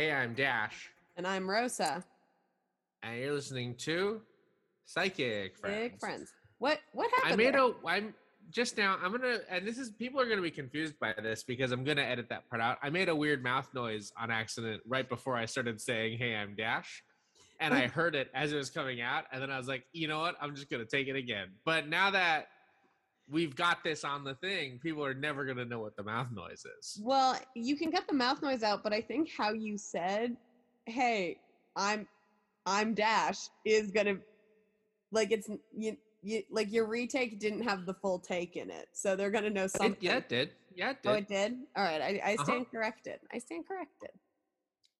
Hey, I'm Dash, And I'm Rosa. and you're listening to Psychic Friends. Big friends. What what happened? I made there? a. I'm just now. I'm gonna, and this is people are gonna be confused by this because I'm gonna edit that part out. I made a weird mouth noise on accident right before I started saying, "Hey, I'm Dash," and I heard it as it was coming out, and then I was like, you know what? I'm just gonna take it again. But now that we've got this on the thing, people are never gonna know what the mouth noise is. Well, you can cut the mouth noise out, but I think how you said, "Hey, I'm I'm Dash" is gonna like it's you, you like your retake didn't have the full take in it, so they're gonna know It, something. yeah, it did. Yeah, it did. Oh, it did. All right, I, I Uh-huh. stand corrected. I stand corrected.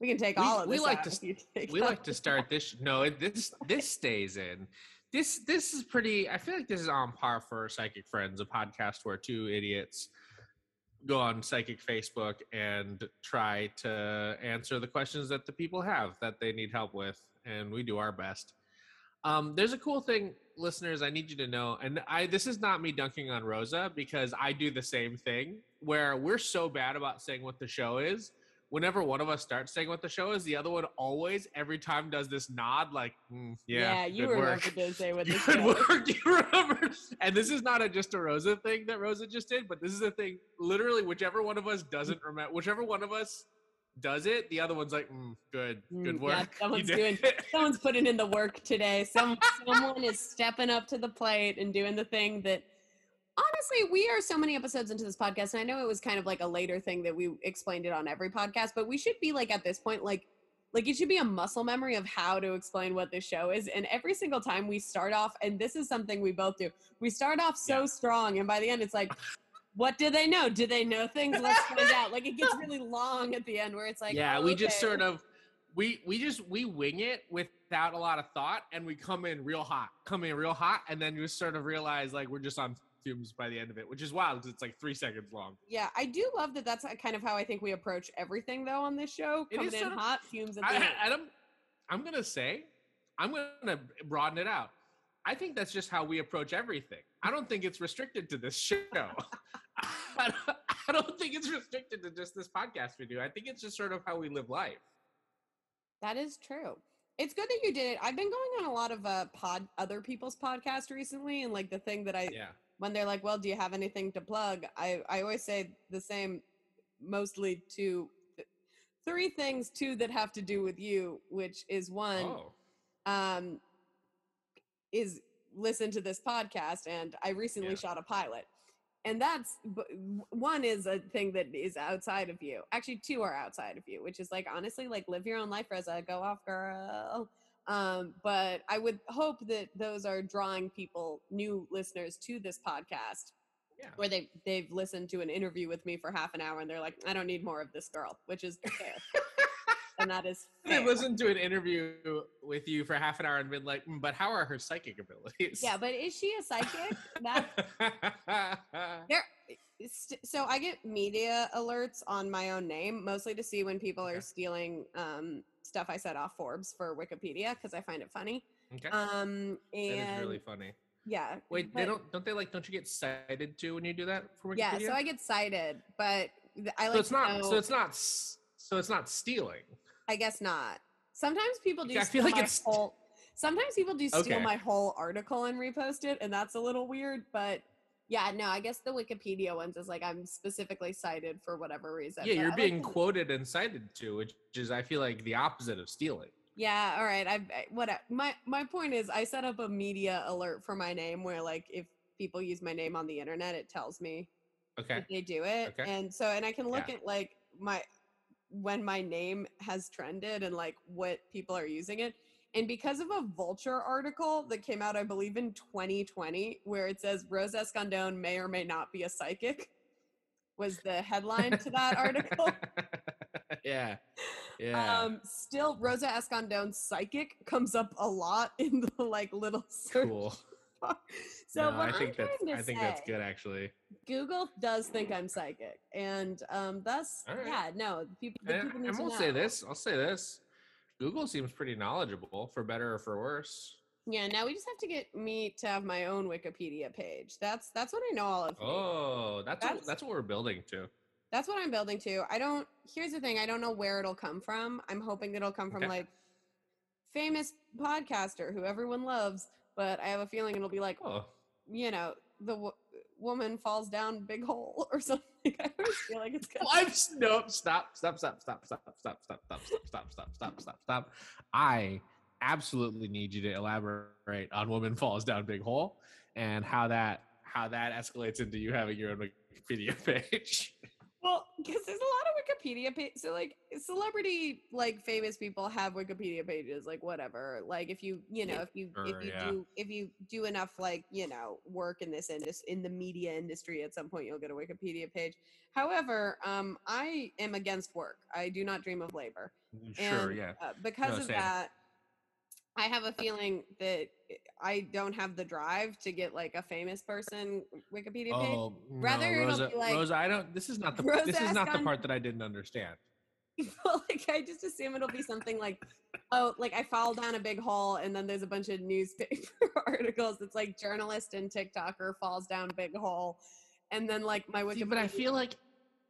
We can take We- all of we this like out to if you take we like to start this no it, this this stays in this this is pretty i feel like this is on par for psychic friends a podcast where two idiots go on psychic facebook and try to answer the questions that the people have that they need help with and we do our best. Um, there's a cool thing listeners i need you to know and i this is not me dunking on rosa because i do the same thing where we're so bad about saying what the show is whenever one of us starts saying what the show is, the other one always every time does this nod, like, "Mm, yeah, you good remember work. to say what the Good show is. work. You remember? And this is not a just a Rosa thing that Rosa just did, but this is a thing. Literally, whichever one of us doesn't remember, whichever one of us does it, the other one's like, mm, "Good, good Mm, work." yeah, someone's doing- it." someone's putting in the work today. Some someone is stepping up to the plate and doing the thing that honestly we are so many episodes into this podcast and I know it was kind of like a later thing that we explained it on every podcast, but we should be like at this point like like it should be a muscle memory of how to explain what this show is and every single time we start off and this is something we both do. We start off so Yeah. strong and by the end it's like what do they know? Do they know things? Let's find out. Like it gets really long at the end where it's like yeah, oh, we just sort of we we just we wing it without a lot of thought, and we come in real hot, come in real hot, and then you sort of realize like we're just on fumes by the end of it, which is wild 'cause it's like three seconds long. Yeah, I do love that. That's kind of how I think we approach everything, though, on this show. It Coming in sort of- hot, fumes at the I, end. I'm, I'm gonna say, I'm gonna broaden it out. I think that's just how we approach everything. I don't think it's restricted to this show. I don't, I don't think it's restricted to just this podcast we do. I think it's just sort of how we live life. That is true. It's good that you did it. I've been going on a lot of uh pod other people's podcasts recently, and like the thing that I Yeah. When they're like, "Well, do you have anything to plug?" I I always say the same, mostly two, th- three things, two that have to do with you, which is one. Oh. um, is listen to this podcast and i recently Yeah. shot a pilot and that's one is a thing that is outside of you actually two are outside of you which is like honestly like live your own life rosa go off girl um but i would hope that those are drawing people new listeners to this podcast Yeah. where they they've listened to an interview with me for half an hour and they're like i don't need more of this girl which is fair and that is They listened to an interview with you for half an hour and been like, "Mm, but how are her psychic abilities? yeah but is she a psychic that there st- so i get media alerts on my own name mostly to see when people are stealing um stuff i said off forbes for wikipedia because i find it funny okay. um and is really funny. yeah Wait, they don't don't they like don't you get cited too when you do that for Wikipedia? yeah so i get cited but i like so it's not know- so it's not so it's not stealing. i guess not sometimes people do I feel like it's- whole sometimes people do steal Okay. my whole article and repost it and that's a little weird but yeah no i guess the wikipedia ones is like i'm specifically cited for whatever reason yeah, you're like being to- quoted and cited to, which is I feel like the opposite of stealing. Yeah, all right. I I- what I- my my point is, I set up a media alert for my name where like if people use my name on the internet, it tells me Okay. they do it, Okay. and so and I can look Yeah. at like my when my name has trended and like what people are using it. And because of a Vulture article that came out, I believe in 2020, where it says Rose Escandon may or may not be a psychic, was the headline to that article. yeah. Yeah. Um, still, Rosa Escandon psychic comes up a lot in the like little search cool. So No, what I think I'm that's I think say, that's good actually. Google does think I'm psychic, and um, thus, right. yeah, no, people. People to we'll know. say this. I'll say this. Google seems pretty knowledgeable, for better or for worse. Yeah, now we just have to get me to have my own Wikipedia page. That's that's what I know all of. Oh, that's what, That's- that's what we're building to. That's what I'm building to. I don't. Here's the thing. I don't know where it'll come from. I'm hoping it'll come from Okay. like famous podcaster who everyone loves. But I have a feeling it'll be like Oh, you know the woman falls down big hole or something. I always feel like it's gonna. I'm no stop stop stop stop stop stop stop stop stop stop stop stop stop stop. I absolutely need you to elaborate on "Woman Falls Down Big Hole" and how that how that escalates into you having your own Wikipedia page. Well, because there's a lot of Wikipedia pages. So, like, celebrity, like, famous people have Wikipedia pages, like, whatever. Like, if you, you know, if you, Sure, if you yeah. do, if you do enough, like, you know, work in this industry, in the media industry, at some point you'll get a Wikipedia page. However, um, I am against work. I do not dream of labor. sure, And, yeah. Uh, because No, of same. that, I have a feeling that I don't have the drive to get like a famous person Wikipedia page. Oh, Rather no, it'll Rosa, be like- Rosa, I don't. This is not the. Rosa this is not the part that I didn't understand. Well, like I just assume it'll be something like, oh, like I fall down a big hole, and then there's a bunch of newspaper articles. It's like journalist and TikToker falls down big hole, and then like my Wikipedia, See, but I feel like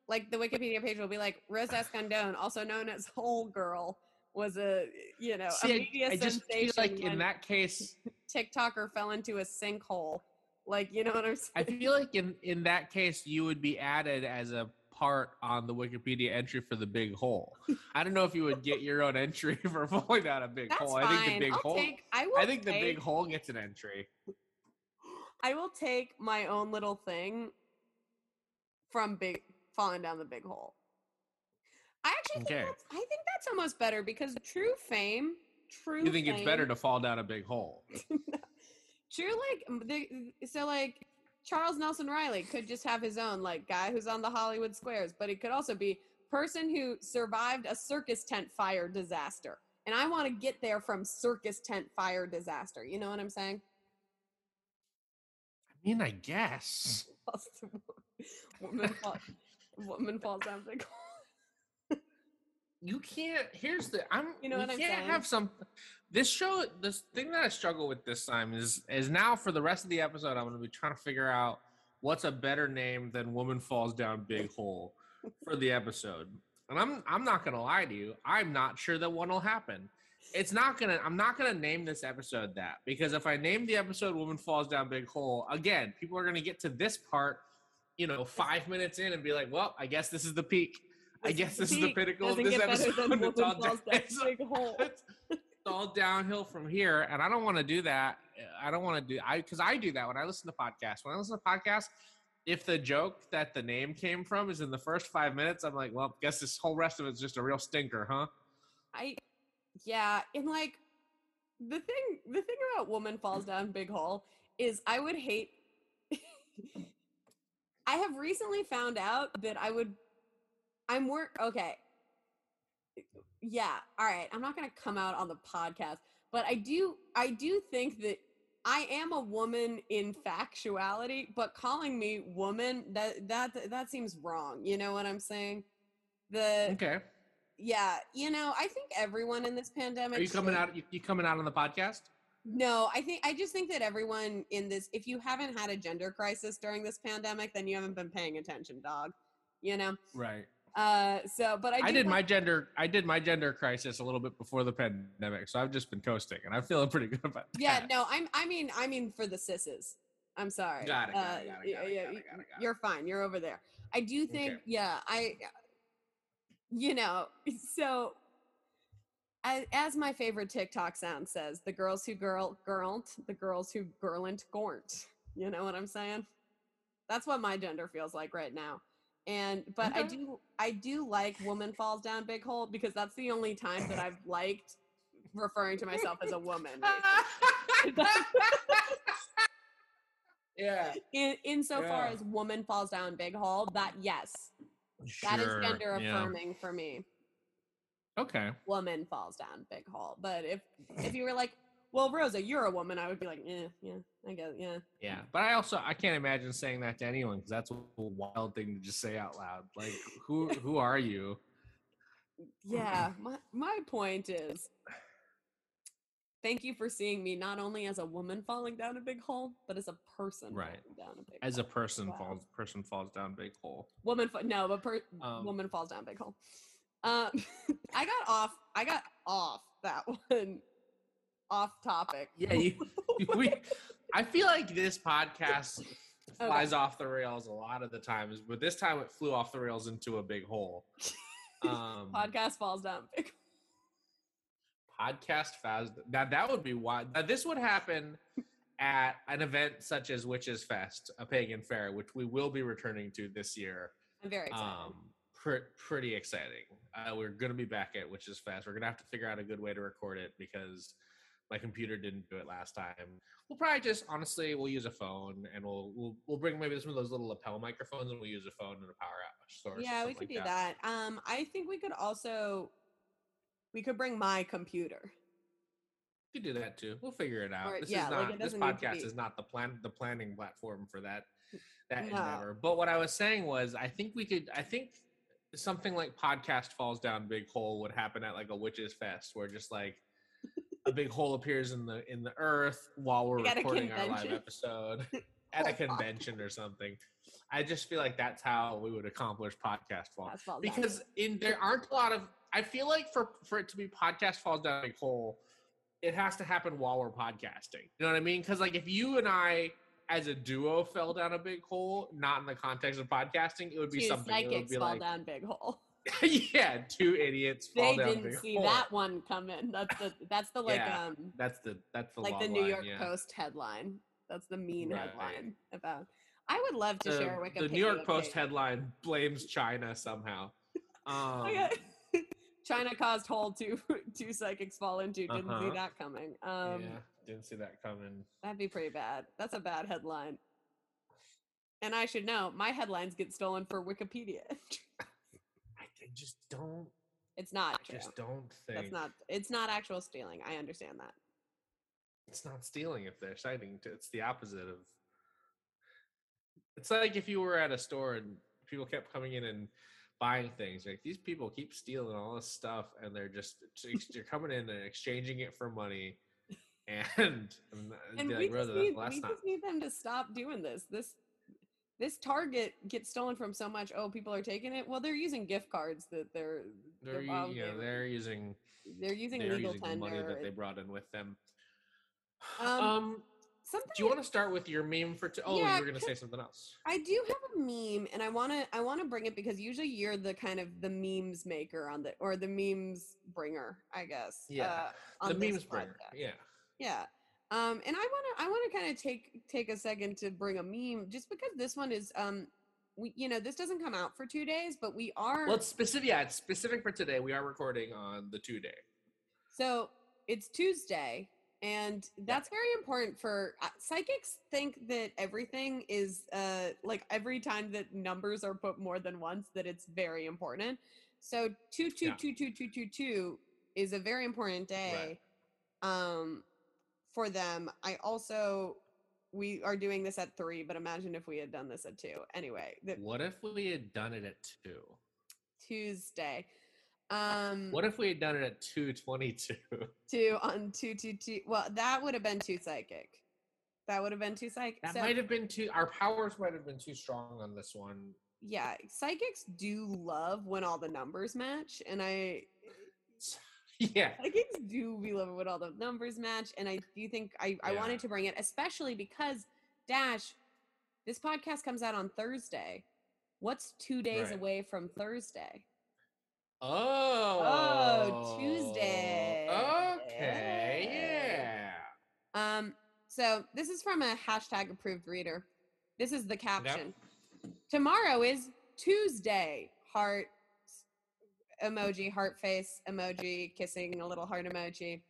like the Wikipedia page will be like Rose Escandon, also known as Hole Girl, was a you know a media I, I just feel sensation like in that case, TikToker fell into a sinkhole. Like you know what I'm saying? I feel like in in that case you would be added as a part on the Wikipedia entry for the big hole. I don't know if you would get your own entry for falling down a big That's hole. fine. I think the big I'll hole. take. I will. I think the big hole gets an entry. I will take my own little thing from big falling down the big hole. I actually think Okay. that's, I think that's almost better because true fame, true. You think it's better to fall down a big hole? true like the, so like Charles Nelson Reilly could just have his own like guy who's on the Hollywood squares, but it could also be person who survived a circus tent fire disaster. And I want to get there from circus tent fire disaster. You know what I'm saying? I mean, I guess. woman, fall, woman falls down hole. You can't here's the i'm You know we what I'm can't saying? have some this show this thing that i struggle with this time is is now for the rest of the episode i'm going to be trying to figure out what's a better name than woman falls down big hole for the episode. And i'm i'm not going to lie to you i'm not sure that one will happen. It's not gonna i'm not gonna name this episode that because if i name the episode woman falls down big hole again people are gonna get to this part you know five minutes in and be like well i guess this is the peak I guess this is the pinnacle of this episode. It's all, down, it's, it's- all downhill from here, and I don't want to do that. I don't want to do I because I do that when I listen to podcasts. When I listen to podcasts, if the joke that the name came from is in the first five minutes, I'm like, well, guess this whole rest of it's just a real stinker, huh? I yeah, and like the thing the thing about woman falls down big hole is I would hate I have recently found out that I would I'm work okay. Yeah, all right. I'm not going to come out on the podcast, but I do I do think that I am a woman in factuality, but calling me woman that that that seems wrong. You know what I'm saying? The Okay. yeah, you know, I think everyone in this pandemic. Are you coming should- out? You, you coming out on the podcast? No, I think I just think that everyone in this. If you haven't had a gender crisis during this pandemic, then you haven't been paying attention, dog. You know. Right. Uh. So, but I, I, did my gender. I did my gender crisis a little bit before the pandemic, so I've just been coasting, and I'm feeling pretty good about that. Yeah. No. I'm. I mean. I mean for the sisses. I'm sorry. Got it, got it, got it, yeah, got it, yeah, got it, y- got it, got it. You're fine. You're over there. I do think. Okay. Yeah. I. You know. So. As, as my favorite TikTok sound says, the girls who girl girled, the girls who girlent gornt. You know what I'm saying? That's what my gender feels like right now. And but I do I do like woman falls down big hole because that's the only time that I've liked referring to myself as a woman. yeah. in insofar Yeah. as woman falls down big hole, that yes, that is Sure, gender yeah. affirming for me. Okay. Woman falls down big hole. But if if you were like, well, Rosa, you're a woman, I would be like, yeah, yeah, I guess, yeah. Yeah, but I also I can't imagine saying that to anyone because that's a wild thing to just say out loud. Like, who who are you? Yeah, my my point is Thank you for seeing me not only as a woman falling down a big hole, but as a person Right. falling down a big As a person Wow. falls person falls down big hole. woman fa- no, but per- Um, woman falls down a big hole. Um, I got off. I got off that one. Off topic. Yeah, you, we. I feel like this podcast Okay. flies off the rails a lot of the times, but this time it flew off the rails into a big hole. Um, Podcast falls down big. podcast fast. Now that would be wild. Now this would happen at an event such as Witches Fest, a pagan fair, which we will be returning to this year. I'm very excited. Um, pre- pretty exciting. Uh, we're gonna be back at Witches Fest. We're gonna have to figure out a good way to record it because my computer didn't do it last time. We'll probably just honestly we'll use a phone and we'll we'll we'll bring maybe some of those little lapel microphones and we'll use a phone and a power source. yeah, we could like do that. Um, I think we could also we could bring my computer. We could do that too. We'll figure it out. Or- this yeah, is not it this doesn't need to podcast is not the plan the planning platform for that that No. endeavor. But what I was saying was I think we could I think something like podcast falls down big hole would happen at like a witches fest where just like a big hole appears in the in the earth while we're at recording our live episode at a Oh, convention or something. I just feel like that's how we would accomplish podcast fall falls down. because in there aren't a lot of i feel like for for it to be podcast falls down a big hole it has to happen while we're podcasting you know what i mean because like if you and i as a duo fell down a big hole not in the context of podcasting it would be Two something it would be fall like down big hole. yeah two idiots They didn't see hole. that one coming. That's the that's the like Yeah, um that's the that's the like the New line, York yeah. Post headline. That's the mean Right. headline about. I would love to the, share a Wikipedia. the new york post headline blames china somehow um, China caused hole two two psychics fall into. Didn't Uh-huh. see that coming. Um, yeah didn't see that coming that'd be pretty bad. That's a bad headline. And I should know my headlines get stolen for Wikipedia. Just don't it's not i true. just don't think That's not. It's not actual stealing. I understand that. it's not stealing if they're citing to it's the opposite of it's like if you were at a store and people kept coming in and buying things like these people keep stealing all this stuff and they're just they're coming in and exchanging it for money and, and, and we, like, just need, we not just need them to stop doing this this this target gets stolen from so much oh people are taking it. Well they're using gift cards that they're they're they're, they're- using they're using they're legal using the money that they brought in with them. Um, um something do you want to start with your meme for t- oh Yeah, you were gonna say something else. I do have a meme, and I want to I want to bring it because usually you're the kind of the memes maker on the or the memes bringer, I guess. Yeah, uh, the memes bringer yeah. Yeah. Um, and I want to I want to kind of take take a second to bring a meme just because this one is um we you know this doesn't come out for two days, but we are well it's specific yeah it's specific for today we are recording on the two day So it's Tuesday, and that's very important for uh, psychics. Think that everything is uh, like every time that numbers are put more than once, that it's very important. So two two Yeah. two two two two two is a very important day um, for them. I also we are doing this at three, but imagine if we had done this at two. Anyway, the What if we had done it at two? Tuesday. Um, What if we had done it at two twenty-two? two on two two two. Well, that would have been too psychic. That would have been too psychic. That so, might have been too. Our powers might have been too strong on this one. yeah, psychics do love when all the numbers match, and I yeah, psychics do we love it when all the numbers match, and I do think I I Yeah. wanted to bring it, especially because Dash, this podcast comes out on Thursday. What's two days Right. away from Thursday? Oh. Tuesday. Okay. Yeah. Um, so this is from a hashtag approved reader. This is the caption. Tomorrow is Tuesday. Heart emoji, heart face emoji, kissing a little heart emoji.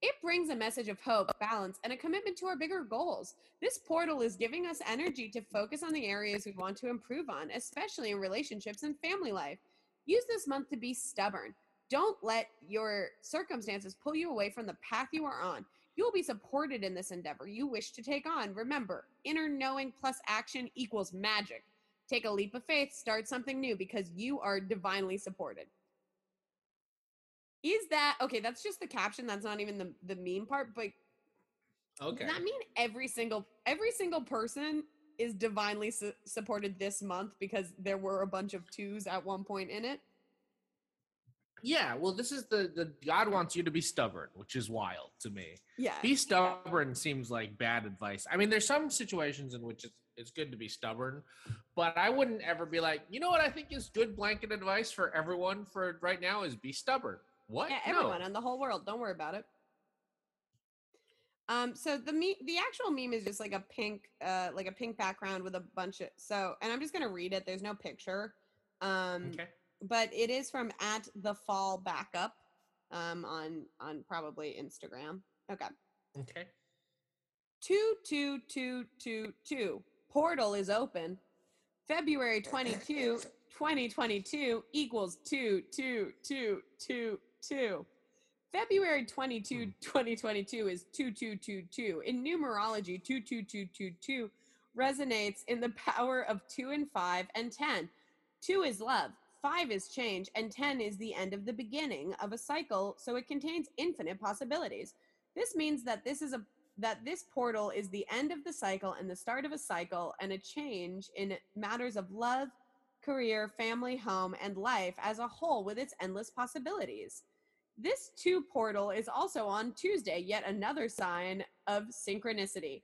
It brings a message of hope, balance, and a commitment to our bigger goals. This portal is giving us energy to focus on the areas we want to improve on, especially in relationships and family life. Use this month to be stubborn. Don't let your circumstances pull you away from the path you are on. You will be supported in this endeavor you wish to take on. Remember, inner knowing plus action equals magic. Take a leap of faith, start something new because you are divinely supported. Is that okay? That's just the caption. That's not even the the meme part. But Okay. does that mean every single every single person is divinely su- supported this month because there were a bunch of twos at one point in it? Yeah, well, this is the the God wants you to be stubborn, which is wild to me. Yeah. Be stubborn seems like bad advice. I mean, there's some situations in which it's it's good to be stubborn, but I wouldn't ever be like, you know what I think is good blanket advice for everyone for right now is be stubborn. What? Yeah, No. everyone in the whole world. Don't worry about it. Um, so the me the actual meme is just like a pink, uh, like a pink background with a bunch of so, and I'm just gonna read it. There's no picture, um, Okay. but it is from at the fall backup, um, on on probably Instagram. Okay, Okay. two two two two two. Portal is open. February 22, 2022 equals two two two two two. February 22, hmm. 2022 is 2222. In numerology, 22222 resonates in the power of 2 and 5 and 10. 2 is love, 5 is change, and 10 is the end of the beginning of a cycle, so it contains infinite possibilities. This means that this is a that this portal is the end of the cycle and the start of a cycle and a change in matters of love, career, family, home, and life as a whole with its endless possibilities. This two portal is also on Tuesday, yet another sign of synchronicity.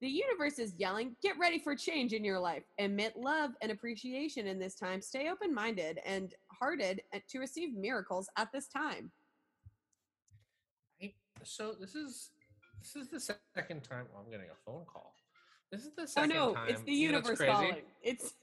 The universe is yelling, get ready for change in your life. Emit love and appreciation in this time. Stay open minded and hearted to receive miracles at this time. So this is this is the second time oh, I'm getting a phone call. This is the second time. Oh no, time. it's the you know what's universe crazy? calling. It's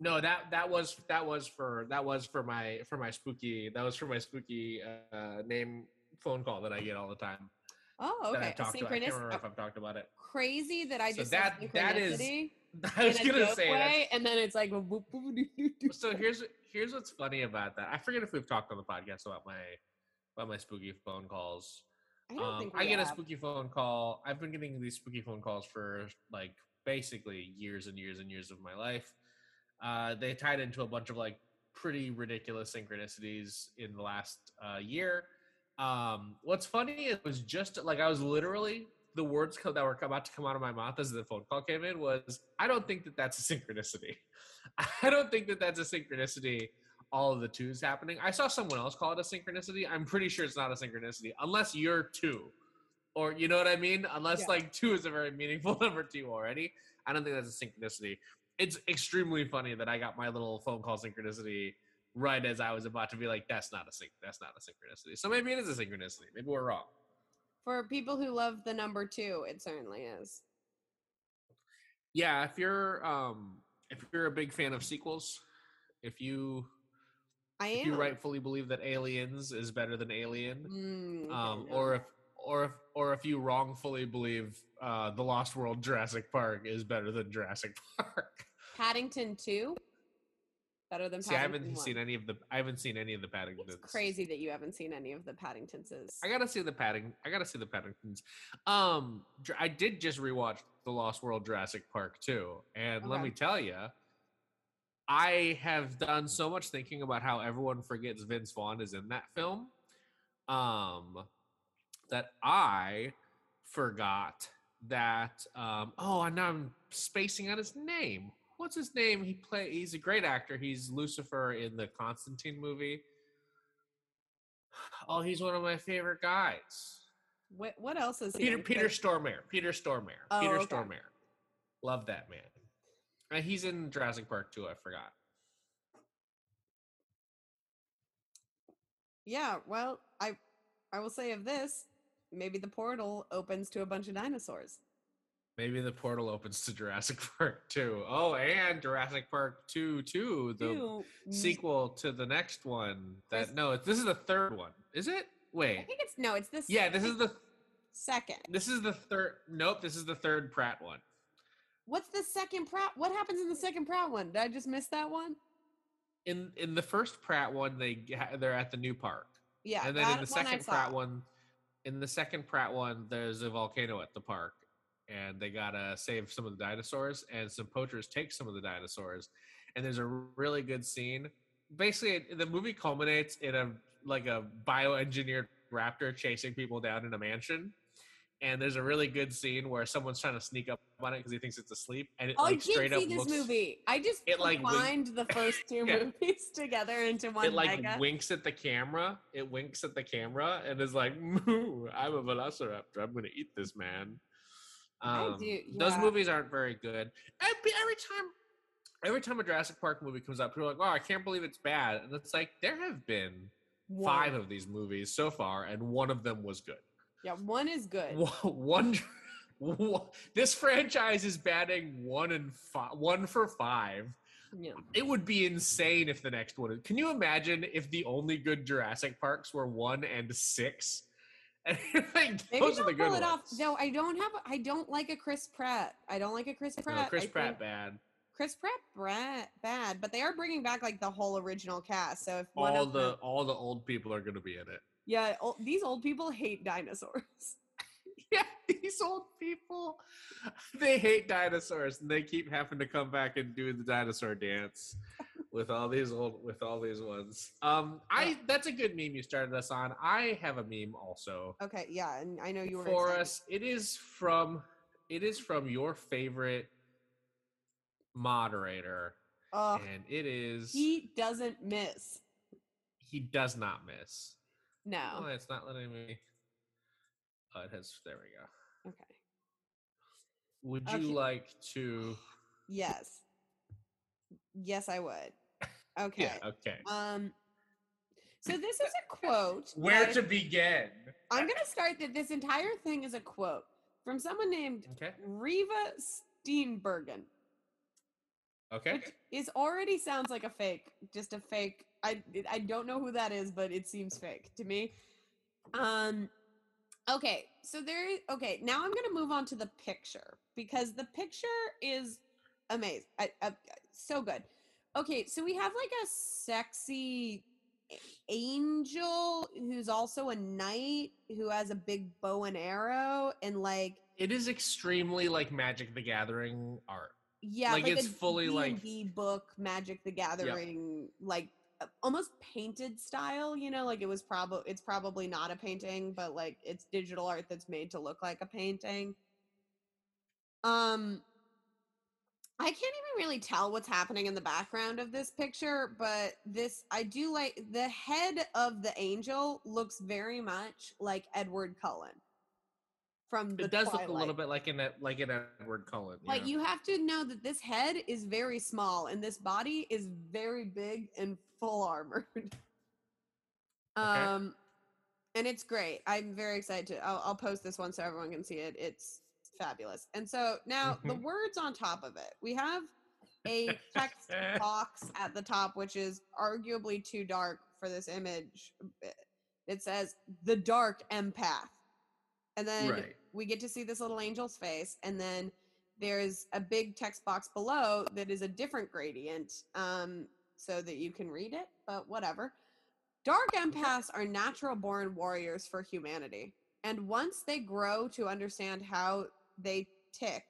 No, that that was that was for that was for my for my spooky that was for my spooky uh, name phone call that I get all the time. oh okay. I've talked a to. I can't synchronicity. remember if I've talked about it. crazy that I So just that that is. I was gonna say way, and then it's like. So here's here's what's funny about that. I forget if we've talked on the podcast about my about my spooky phone calls. I don't Um, think I get a spooky phone call. I've been getting these spooky phone calls for like basically years and years and years of my life. Uh, they tied into a bunch of like pretty ridiculous synchronicities in the last uh, year. Um, what's funny it was just like I was literally the words that were about to come out of my mouth as the phone call came in was I don't think that that's a synchronicity. I don't think that that's a synchronicity. All of the twos happening. I saw someone else call it a synchronicity. I'm pretty sure it's not a synchronicity unless you're two, or you know what I mean. Unless Yeah. like two is a very meaningful number to you already. I don't think that's a synchronicity. It's extremely funny that I got my little phone call synchronicity right as I was about to be like, "That's not a sync. That's not a synchronicity." So maybe it is a synchronicity. Maybe we're wrong. For people who love the number two, it certainly is. Yeah, if you're um if you're a big fan of sequels, if you I if am. you rightfully believe that Aliens is better than Alien, Mm, um, or if or if or if you wrongfully believe uh, the Lost World Jurassic Park is better than Jurassic Park. Paddington two, better than See, I haven't seen any of the I haven't seen any of the Paddingtons. It's crazy that you haven't seen any of the Paddingtonses. I gotta see the Padding. I gotta see the Paddingtons. Um, I did just rewatch the Lost World Jurassic Park too, and let me tell you, I have done so much thinking about how everyone forgets Vince Vaughn is in that film, um, that I forgot that. Um, oh, and now I'm spacing on his name. What's his name? He play. He's a great actor. He's Lucifer in the Constantine movie. Oh, he's one of my favorite guys. what what else is he Peter? Peter Stormare. Peter Stormare. Oh, Peter okay. Stormare. Love that man. And he's in Jurassic Park too. I forgot. Yeah, well, I I will say of this, maybe the portal opens to a bunch of dinosaurs. Maybe the portal opens to Jurassic Park 2. Oh, and Jurassic Park 2 too. The Two, sequel to the next one. There's- That no, this is the third one. Is it? Wait. I think it's no, it's this. Yeah, this is the second. this is the third. Nope, this is the third Pratt one. What's the second Pratt? What happens in the second Pratt one? Did I just miss that one? In in the first Pratt one, they they're at the new park. Yeah, and then in the second. Pratt one, in the second Pratt one, there's a volcano at the park, and they gotta save some of the dinosaurs, and some poachers take some of the dinosaurs, and there's a really good scene. Basically, the movie culminates in a like a bioengineered raptor chasing people down in a mansion. And there's a really good scene where someone's trying to sneak up on it because he thinks it's asleep, and it Oh, like I straight see up this looks. movie. I just it, like, wink- combined the first two Yeah. movies together into one It like mega. winks at the camera. It winks at the camera and is like, "Moo! I'm a velociraptor. I'm gonna eat this man." I Um, do- Those movies aren't very good. Every, every time, every time a Jurassic Park movie comes up, people are like, "Oh, I can't believe it's bad," and it's like there have been five of these movies so far, and one of them was good. Yeah, one is good. One, one this franchise is batting one and five, one for five. Yeah. It would be insane if the next one. Can you imagine if the only good Jurassic Parks were one and six? Like, Maybe those are the good pull it ones. off. No, I don't have. I don't like a Chris Pratt. I don't like a Chris Pratt. no, Chris I Pratt bad. Chris Pratt brat, bad, but they are bringing back like the whole original cast. So if All the them, all the old people are going to be in it. Yeah, these old people hate dinosaurs. Yeah, these old people, they hate dinosaurs, and they keep having to come back and do the dinosaur dance with all these old with all these ones. Um, I that's a good meme you started us on. I have a meme also Okay, yeah, and I know you were for excited. us. It is from it is from your favorite moderator, Ugh, and it is he doesn't miss. he does not miss. Oh, No. it's not letting me. Oh, it has. There we go. Okay. Would Okay. you like to? Yes. Yes, I would. Okay. Yeah. Okay. Um. So this is a quote. Where to begin? I'm gonna start that this entire thing is a quote from someone named Okay. Riva Steenbergen, Okay. which is already sounds like a fake, just a fake. I I don't know who that is, but it seems fake to me. Um. Okay, so there. Okay, now I'm gonna move on to the picture because the picture is amazing. I, I, so good. Okay, so we have like a sexy angel who's also a knight who has a big bow and arrow and like It is extremely like Magic the Gathering art. Yeah Like, like, it's a fully, like- D&D book magic the gathering like uh, almost painted style you know like it was probably it's probably not a painting but like it's digital art that's made to look like a painting. Um I can't even really tell what's happening in the background of this picture, but this I do like the head of the angel looks very much like Edward Cullen from the It does look a little bit like in that, like in Edward Cullen. Like yeah. you have to know that this head is very small and this body is very big and full armored. Um and it's great. I'm very excited to I'll, I'll post this one so everyone can see it. It's fabulous. And so now the words on top of it. We have a text box at the top which is arguably too dark for this image. It says the dark empath. And then Right. we get to see this little angel's face and then there's a big text box below that is a different gradient um, so that you can read it but whatever. Dark empaths are natural born warriors for humanity and once they grow to understand how they tick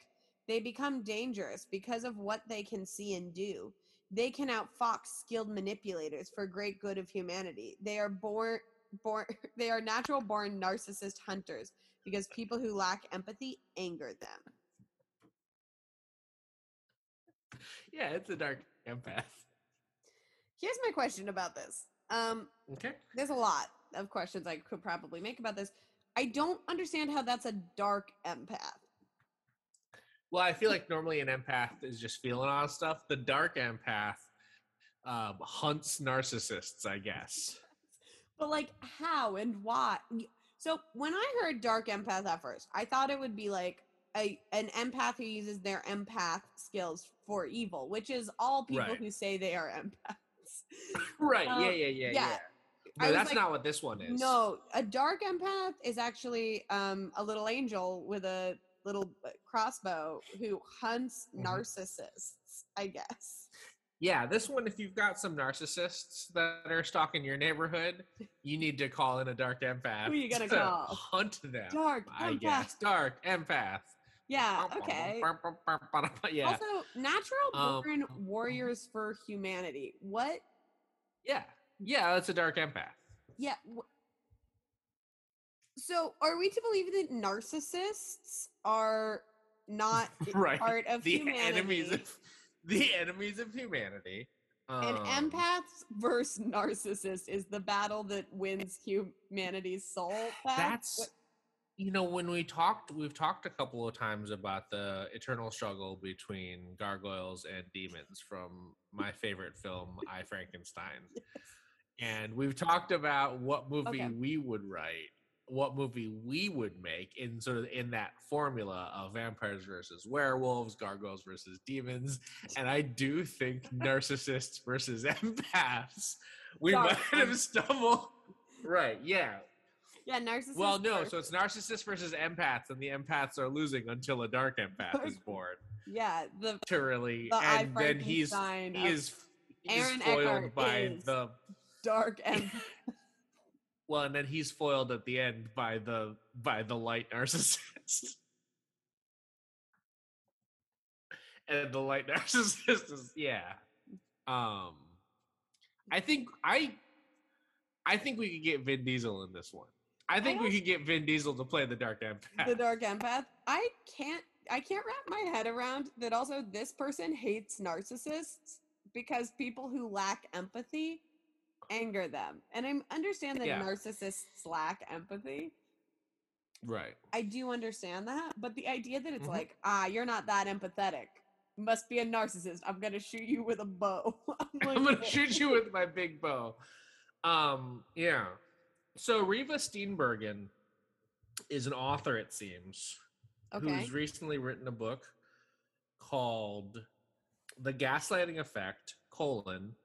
they become dangerous because of what they can see and do. They can outfox skilled manipulators for great good of humanity. They are born born they are natural born narcissist hunters because people who lack empathy anger them. yeah, it's a dark empath. Here's my question about this. Um, Okay. there's a lot of questions I could probably make about this. I don't understand how that's a dark empath. Well, I feel like normally an empath is just feeling all stuff. The dark empath um, hunts narcissists, I guess. But like how and why? So when I heard dark empath at first, I thought it would be like a an empath who uses their empath skills for evil, which is all people Right. who say they are empaths. Right. Um, yeah, yeah, yeah, yeah. yeah. No, that's like, not what this one is. No, a dark empath is actually um, a little angel with a little uh, crossbow who hunts Mhm. narcissists. I guess. Yeah, this one, if you've got some narcissists that are stalking your neighborhood, you need to call in a dark empath. Who you gonna to call? Hunt them. Dark I empath. guess. Dark empath. Yeah. Okay. Yeah. Also, natural Um, born warriors for humanity. What? yeah. Yeah, that's a dark empath. Yeah. So, are we to believe that narcissists are not Right. part of the humanity? enemies of the enemies of humanity. and Um, empaths versus narcissists is the battle that wins humanity's soul. back? That's What- you know when we talked we've talked a couple of times about the eternal struggle between gargoyles and demons from my favorite film I Frankenstein. And we've talked about what movie Okay. we would write, what movie we would make in sort of in that formula of vampires versus werewolves, gargoyles versus demons. And I do think narcissists versus empaths. We Dark might have stumbled. Right, yeah. yeah, narcissists. Well, no, versus- so it's narcissists versus empaths, and the empaths are losing until a dark empath is born. yeah, the Literally, the and then he's he is Aaron foiled Eckhart by is- the dark empath. Well, and then he's foiled at the end by the by the light narcissist. and the light narcissist is yeah. Um I think I I think we could get Vin Diesel in this one. I think we could get Vin Diesel to play the dark empath. the dark empath. I can't I can't wrap my head around that also this person hates narcissists because people who lack empathy anger them. And I understand that Yeah. narcissists lack empathy. Right. I do understand that, but the idea that it's Mhm. like, ah, you're not that empathetic. Must be a narcissist. I'm gonna shoot you with a bow. I'm, like, I'm gonna shoot you with my big bow. Um, yeah. So Riva Steenbergen is an author, it seems, Okay. who's recently written a book called The Gaslighting Effect, colon,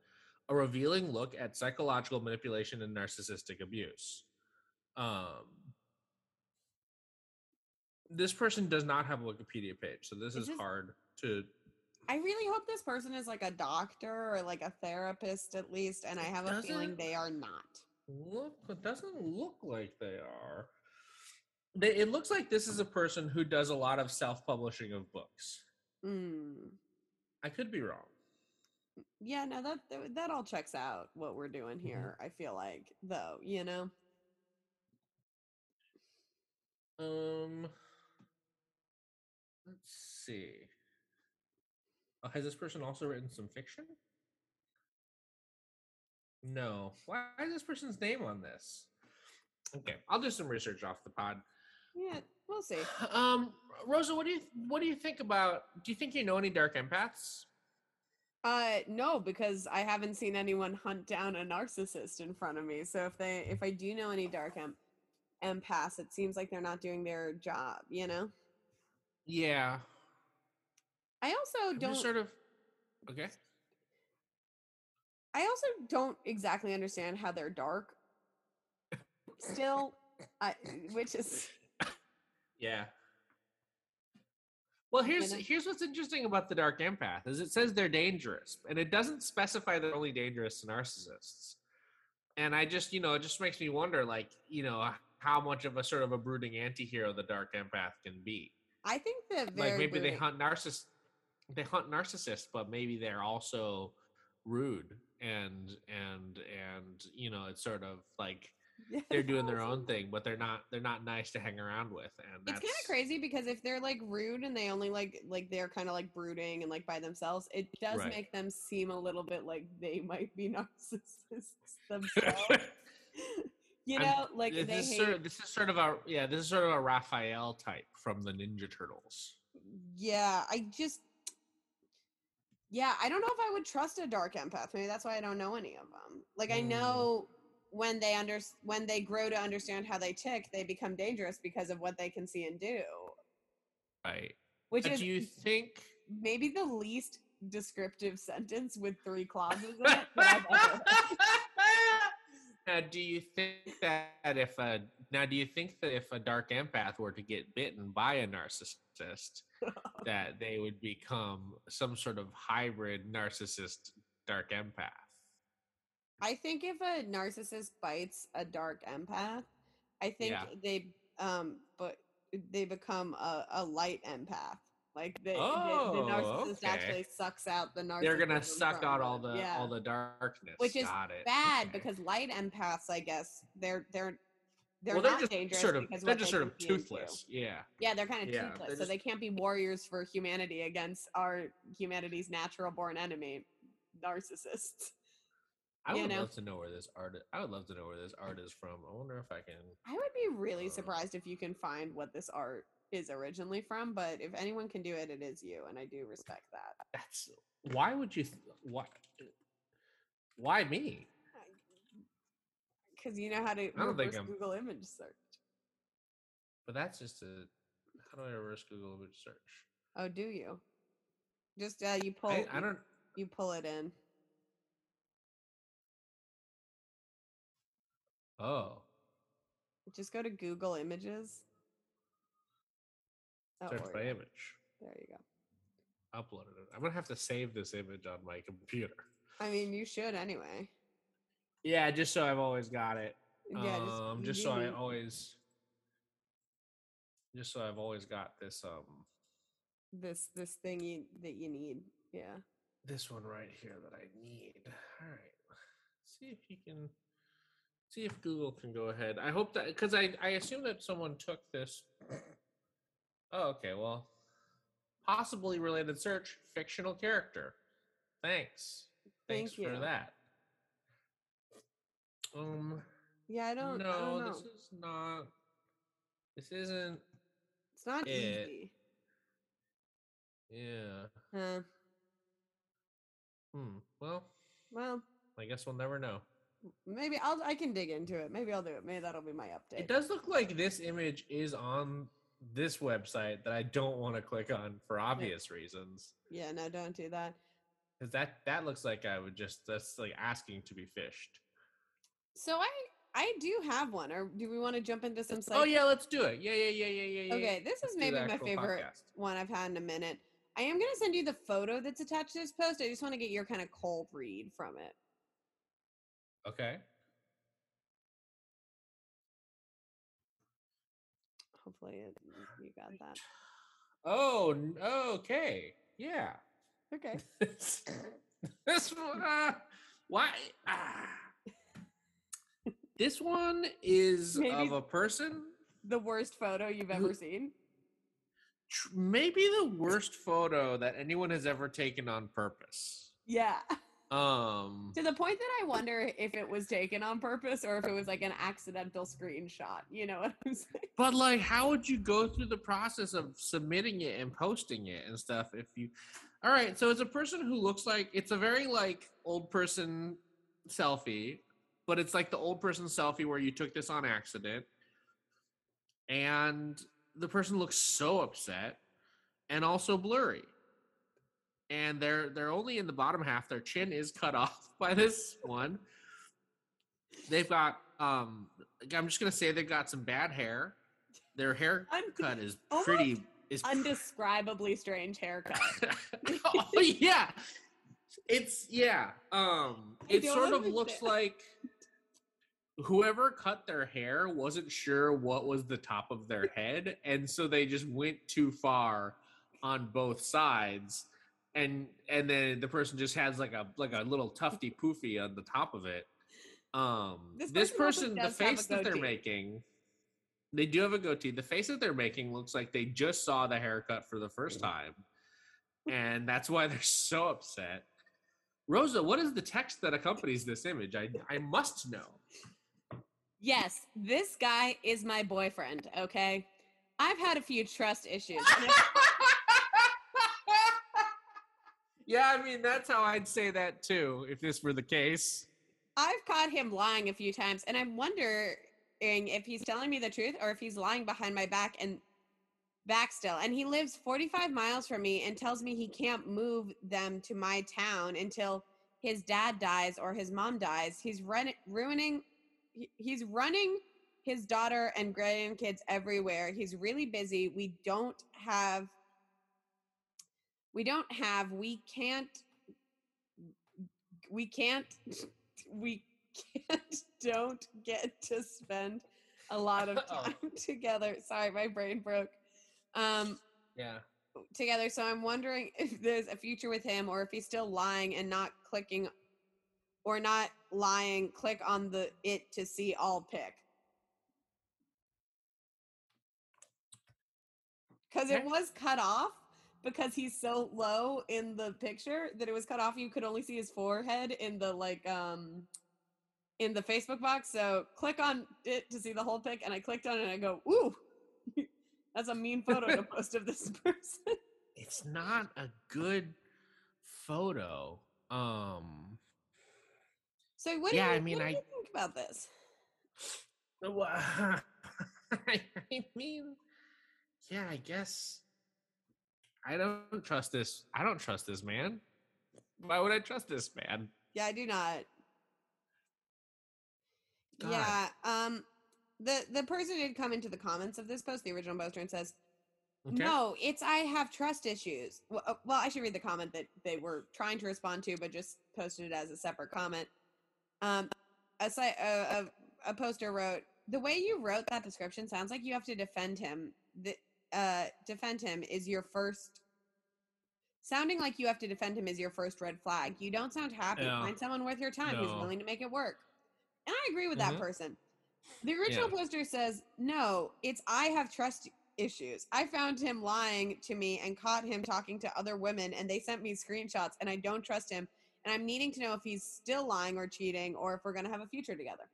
a revealing look at psychological manipulation and narcissistic abuse. Um this person does not have a Wikipedia page, so this Is is hard to I really hope this person is like a doctor or like a therapist at least, and I have a feeling they are not. look it doesn't look like they are they, it looks like this is a person who does a lot of self-publishing of books Mm. i could be wrong Yeah, no, that, that that all checks out what we're doing Mm-hmm. here. I feel like, though, you know. um let's see oh, has this person also written some fiction no why is this person's name on this okay i'll do some research off the pod Yeah, we'll see. um rosa what do you what do you think about do you think you know any dark empaths Uh, no, because I haven't seen anyone hunt down a narcissist in front of me. So if they, if I do know any dark em- empaths, it seems like they're not doing their job. You know. yeah I also I'm don't. sort of okay. I also don't exactly understand how they're dark. Still, I, which is Yeah. Well, here's know? here's what's interesting about the dark empath is it says they're dangerous, and it doesn't specify they're only dangerous to narcissists. And I just, you know, it just makes me wonder, like, you know, how much of a sort of a brooding anti-hero the dark empath can be. I think that like maybe they hunt narciss they hunt narcissists, but maybe they're also rude and and and you know, it's sort of like they're doing their own thing, but they're not they're not nice to hang around with. And It's that's kind of crazy because if they're like rude and they only like like they're kind of like brooding and like by themselves, it does Right. make them seem a little bit like they might be narcissists themselves. you I'm- know, like this, they is hate. sort of, this is sort of a yeah, this is sort of a Raphael type from the Ninja Turtles. Yeah, I just. Yeah, I don't know if I would trust a dark empath. Maybe that's why I don't know any of them. Like I Mm. know when they under when they grow to understand how they tick, they become dangerous because of what they can see and do. Right. Which But is do you think maybe the least descriptive sentence with three clauses in it that I've ever heard. now do you think that if a now do you think that if a dark empath were to get bitten by a narcissist that they would become some sort of hybrid narcissist dark empath I think if a narcissist bites a dark empath, I think Yeah. they um but they become a, a light empath Like the, the, the Oh, narcissist okay. actually sucks out the narcissist. They're gonna suck out all the yeah. all the darkness. which is bad Okay. because light empaths, I guess, they're they're they're well, not they're just dangerous sort of because they're just they sort of can see into. toothless. Yeah. Yeah, they're kind of Yeah, toothless, they're so they can't be warriors for humanity against our humanity's natural born enemy, narcissists. I You would know? love to know where this art. I would love to know where this art is from. I wonder if I can. I would be really Uh, surprised if you can find what this art is originally from, but if anyone can do it, it is you, and I do respect that. That's why would you? Th- why? Why me? Because you know how to I don't think I'm- Google image search. But that's just a. How do I reverse Google image search? Oh, do you? Just uh, you pull. I, I don't. You pull it in. Oh, Just go to Google Images. Oh, search by image. there you go. Uploaded it. I'm gonna have to save this image on my computer. I mean, you should anyway. Yeah, just so I've always got it. Yeah, um, just so I always. Just so I've always got this um this this thing you that you need. Yeah. this one right here that I need. All right. See if you can see if Google can go ahead. I hope that because I I assume that someone took this. Oh, okay. Well, possibly related search fictional character. Thanks. Thanks Thank for that. Um. Yeah, I don't. no, I don't know. this is not. This isn't. it's not it. easy. Yeah. Huh. Hmm. Well, Well, I guess we'll never know. Maybe I'll. I can dig into it. Maybe I'll do it. Maybe that'll be my update. It does look like this image is on this website that I don't want to click on for obvious reasons. Yeah. No, don't do that. Because that that looks like I would just that's like asking to be phished. So I I do have one. Or do we want to jump into some? oh yeah, let's do it. Yeah, yeah, yeah, yeah, yeah. yeah. Okay, this is maybe my favorite podcast. one I've had in a minute. I am going to send you the photo that's attached to this post. I just want to get your kind of cold read from it. Okay. Hopefully, it, you got that. Oh, okay. Yeah. Okay. this one. Uh, why? Ah. This one is Maybe- of a person The worst photo you've ever seen. tr- maybe the worst photo that anyone has ever taken on purpose. Yeah. Um, To the point that I wonder if it was taken on purpose or if it was like an accidental screenshot. You know what I'm saying? but like, how would you go through the process of submitting it and posting it and stuff if you? All right, so it's a person who looks like it's a very like old person selfie, but it's like the old person selfie where you took this on accident, and the person looks so upset and also blurry. And they're they're only in the bottom half. Their chin is cut off by this one. They've got um I'm just gonna say they've got some bad hair. Their haircut is pretty is Undescribably strange haircut. oh yeah. It's yeah. Um it sort of looks like whoever cut their hair wasn't sure what was the top of their head and so they just went too far on both sides and and then the person just has like a like a little tufty poofy on the top of it. Um This this, person also person the does have a face that they're making they do have a goatee. The face that they're making looks like they just saw the haircut for the first time and that's why they're so upset. Rosa what is the text that accompanies this image? I i must know. Yes, this guy is my boyfriend, okay? I've had a few trust issues. yeah i mean that's how i'd say that too if this were the case I've caught him lying a few times, and I'm wondering if he's telling me the truth or if he's lying behind my back and back still. And he lives 45 miles from me and tells me he can't move them to my town until his dad dies or his mom dies. He's run- ruining, he's running his daughter and grandkids everywhere. He's really busy. We don't have, we don't have, we can't, we can't we can't don't get to spend a lot of Oh. time together sorry my brain broke um yeah together. So I'm wondering if there's a future with him or if he's still lying and not clicking or not lying, click on the it to see all pick. Because it was cut off because he's so low in the picture that it was cut off. You could only see his forehead in the like um in the Facebook box. So click on it to see the whole pic, and I clicked on it and I go, ooh, that's a mean photo to post of this person. It's not a good photo. Um So what Yeah, do you, I mean, I- think about this? I mean, yeah, I guess I don't trust this. I don't trust this man. Why would I trust this man? Yeah, I do not. God. Yeah. Um the the person did come into the comments of this post, the original poster, and says, Okay. No, it's I have trust issues. Well, uh, well, I should read the comment that they were trying to respond to, but just posted it as a separate comment. Um, a, site a, a, a poster wrote, "The way you wrote that description sounds like you have to defend him. The, uh, defend him is your first. Sounding like you have to defend him is your first red flag. You don't sound happy. Yeah. Find someone worth your time who's willing to make it work." And I agree with that Mhm. person. The original Yeah. poster says, "No, it's I have trust issues. I found him lying to me and caught him talking to other women, and they sent me screenshots, and I don't trust him. And I'm needing to know if he's still lying or cheating, or if we're gonna have a future together.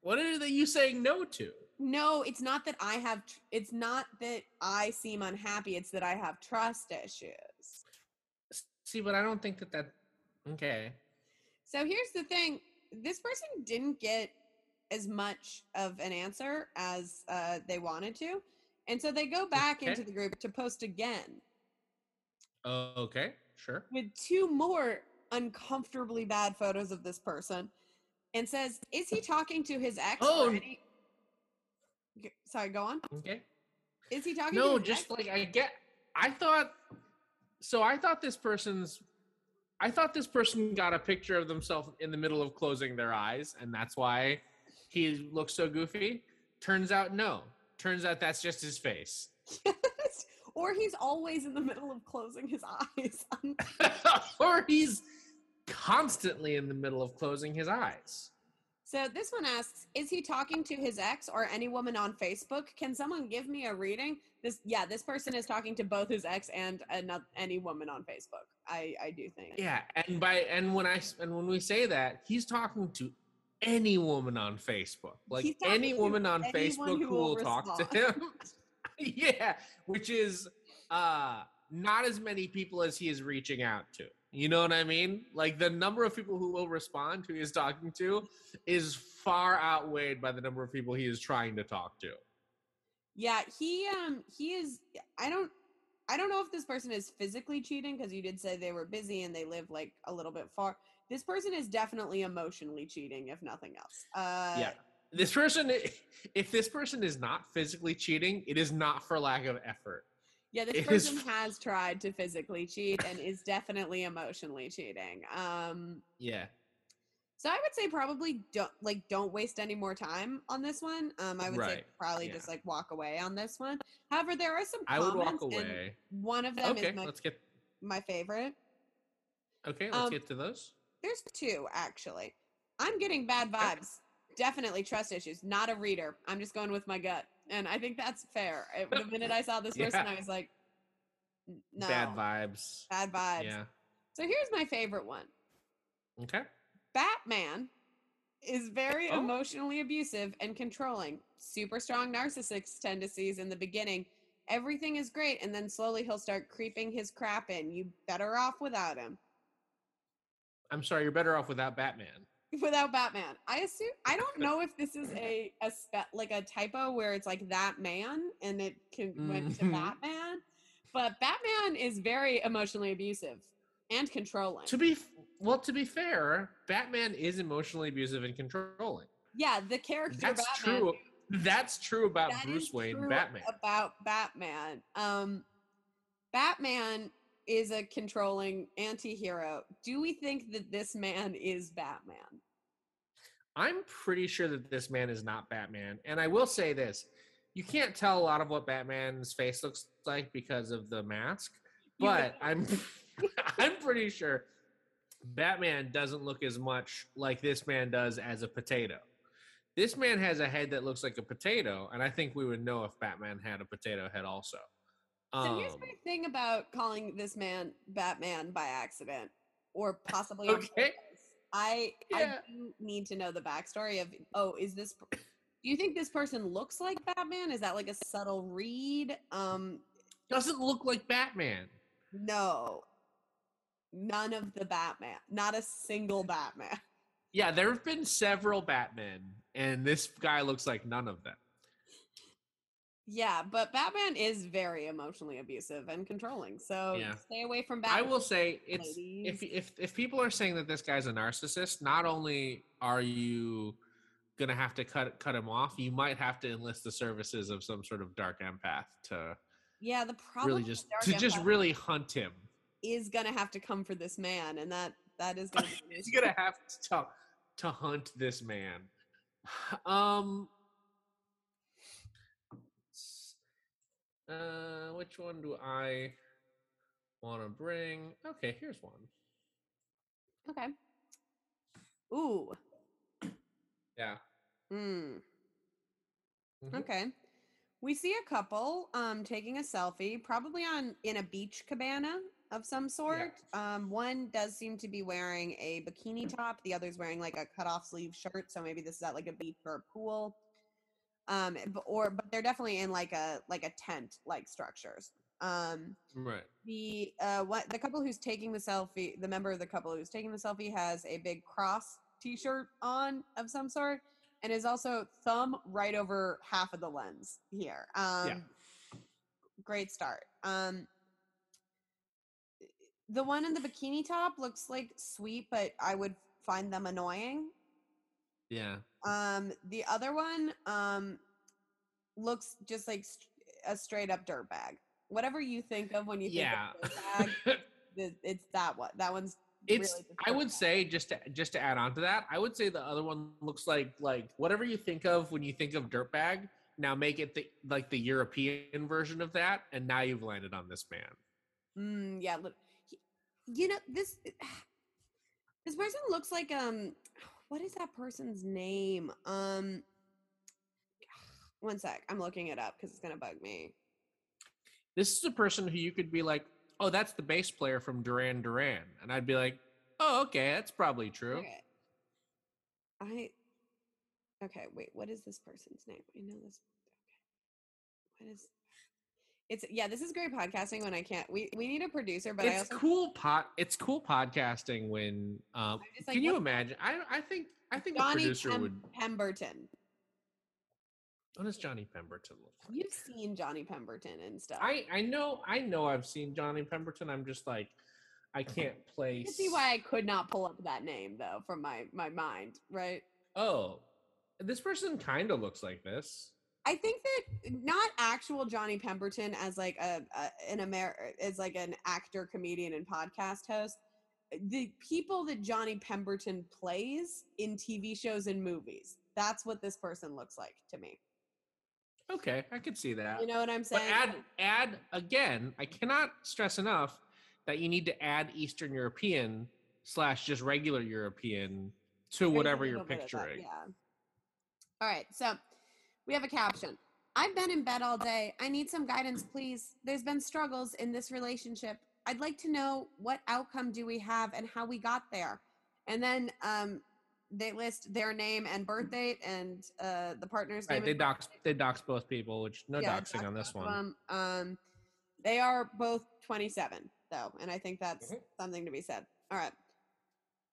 What are they you saying no to? No, it's not that I have. Tr- it's not that I seem unhappy. It's that I have trust issues. See, but I don't think that that. Okay. So here's the thing: this person didn't get as much of an answer as uh, they wanted to, and so they go back into the group to post again. Okay. Sure. with two more uncomfortably bad photos of this person and says, Is he talking to his ex? Oh. Or any... G- Sorry, go on. Okay. Is he talking No, just ex? like I get. I thought. So I thought this person's. I thought this person got a picture of themselves in the middle of closing their eyes, and that's why he looks so goofy. Turns out, no. Turns out that's just his face. Yes. or he's always in the middle of closing his eyes. or he's constantly in the middle of closing his eyes. So this one asks, Is he talking to his ex or any woman on Facebook? Can someone give me a reading? This yeah, this person is talking to both his ex and ano- any woman on Facebook. I I do think. Yeah, and by and when I and when we say that, he's talking to any woman on Facebook, like any woman on Facebook who who will will talk to him. yeah, which is uh not as many people as he is reaching out to. You know what I mean? Like the number of people who will respond who he is talking to is far outweighed by the number of people he is trying to talk to. Yeah, he um he is I don't I don't know if this person is physically cheating because you did say they were busy and they live like a little bit far. This person is definitely emotionally cheating if nothing else. Uh yeah. This person if this person is not physically cheating, it is not for lack of effort. Yeah, this It is person has tried to physically cheat and is definitely emotionally cheating. Um Yeah. so I would say probably don't like don't waste any more time on this one. Um I would say probably yeah. just like walk away on this one. However, there are some I would walk away. one of them Okay, is my let's get my favorite. okay, let's Um, get to those. There's two actually. I'm getting bad vibes. Definitely trust issues. Not a reader. I'm just going with my gut, and I think that's fair. It- the minute I saw this person, Yeah. I was like, "No, Bad vibes. bad vibes." Yeah. So here's my favorite one. Okay. Batman is very Oh. emotionally abusive and controlling. Super strong narcissist tendencies in the beginning. Everything is great, and then slowly he'll start creeping his crap in. You better off without him. I'm sorry, you're better off without Batman. Without Batman. I assume I don't know if this is a a spe- like a typo where it's like that man and it can went to Mhm. Batman, but Batman is very emotionally abusive and controlling. To be f- well, to be fair, Batman is emotionally abusive and controlling. yeah, the character That's Batman. true. That's true about that Bruce Wayne, Batman. About Batman. Um Batman is a controlling anti-hero. Do we think that this man is Batman? I'm pretty sure that this man is not Batman. And I will say this you can't tell a lot of what Batman's face looks like because of the mask, but I'm I'm pretty sure Batman doesn't look as much like this man does as a potato. This man has a head that looks like a potato, and I think we would know if Batman had a potato head also. So here's Um, my thing about calling this man Batman by accident, or possibly Okay. I I do need to know the backstory of. Oh, is this? Do you think this person looks like Batman? Is that like a subtle read? Um, doesn't look like Batman. no, none of the Batman. Not a single Batman. Yeah, there have been several Batmen, and this guy looks like none of them. Yeah, but Batman is very emotionally abusive and controlling. So Yeah. stay away from Batman. I will say it's if if if people are saying that this guy's a narcissist, not only are you gonna have to cut cut him off, you might have to enlist the services of some sort of dark empath to Yeah, the problem really just to just really hunt him. is gonna have to come for this man, and that that is gonna be He's gonna have to to hunt this man. Um. Uh, which one do I want to bring? Okay, here's one. Okay. Ooh. Yeah. Mm. Mhm. Okay. We see a couple um taking a selfie, probably on in a beach cabana of some sort. Um one does seem to be wearing a bikini top, the other's wearing like a cut off sleeve shirt, so maybe this is at like a beach or a pool. Um or but they're definitely in like a like a tent like structures. Um Right. the uh what the couple who's taking the selfie the member of the couple who's taking the selfie has a big cross t-shirt on of some sort and is also thumb right over half of the lens here um great start um the one in the bikini top looks like sweet but i would find them annoying Yeah. Um the other one um looks just like st- a straight up dirt bag whatever you think of when you think Yeah. of dirt bag it's that one. That one's it's really i would bag. say just to just to add on to that i would say the other one looks like like whatever you think of when you think of dirtbag now make it the like the european version of that and now you've landed on this man Mm, yeah, look, he- you know this. This person looks like um, what is that person's name? Um, one sec, I'm looking it up because it's gonna bug me. this is a person who you could be like oh that's the bass player from duran duran and i'd be like oh okay that's probably true Okay. I. Okay, wait. What is this person's name? I know this. Okay. What is? It's yeah. This is great podcasting when I can't. We we need a producer, but I it's also cool pot it's cool podcasting when um like, can you imagine i i think i think Johnny producer Pem- would Pemberton. what does johnny pemberton look like You've seen Johnny Pemberton and stuff. I I know I know I've seen Johnny Pemberton. I'm just like I can't place. can see why I could not pull up that name though from my my mind, right? Oh, this person kind of looks like this. I think that not actual Johnny Pemberton as like a, a an Amer as like an actor, comedian, and podcast host. The people that Johnny Pemberton plays in TV shows and movies. That's what this person looks like to me. Okay, I could see that. You know what I'm but saying? add add again. I cannot stress enough that you need to add Eastern European slash just regular European to whatever you're of that, picturing. Yeah. All right. So we have a caption. I've been in bed all day. I need some guidance, please. There's been struggles in this relationship. I'd like to know what outcome do we have and how we got there. And then um, they list their name and birth date and uh, the partner's Right, name. they dox they dox both people, which no Yeah, doxing on this one. Um, they are both 27, though, and I think that's Mhm. something to be said. All right.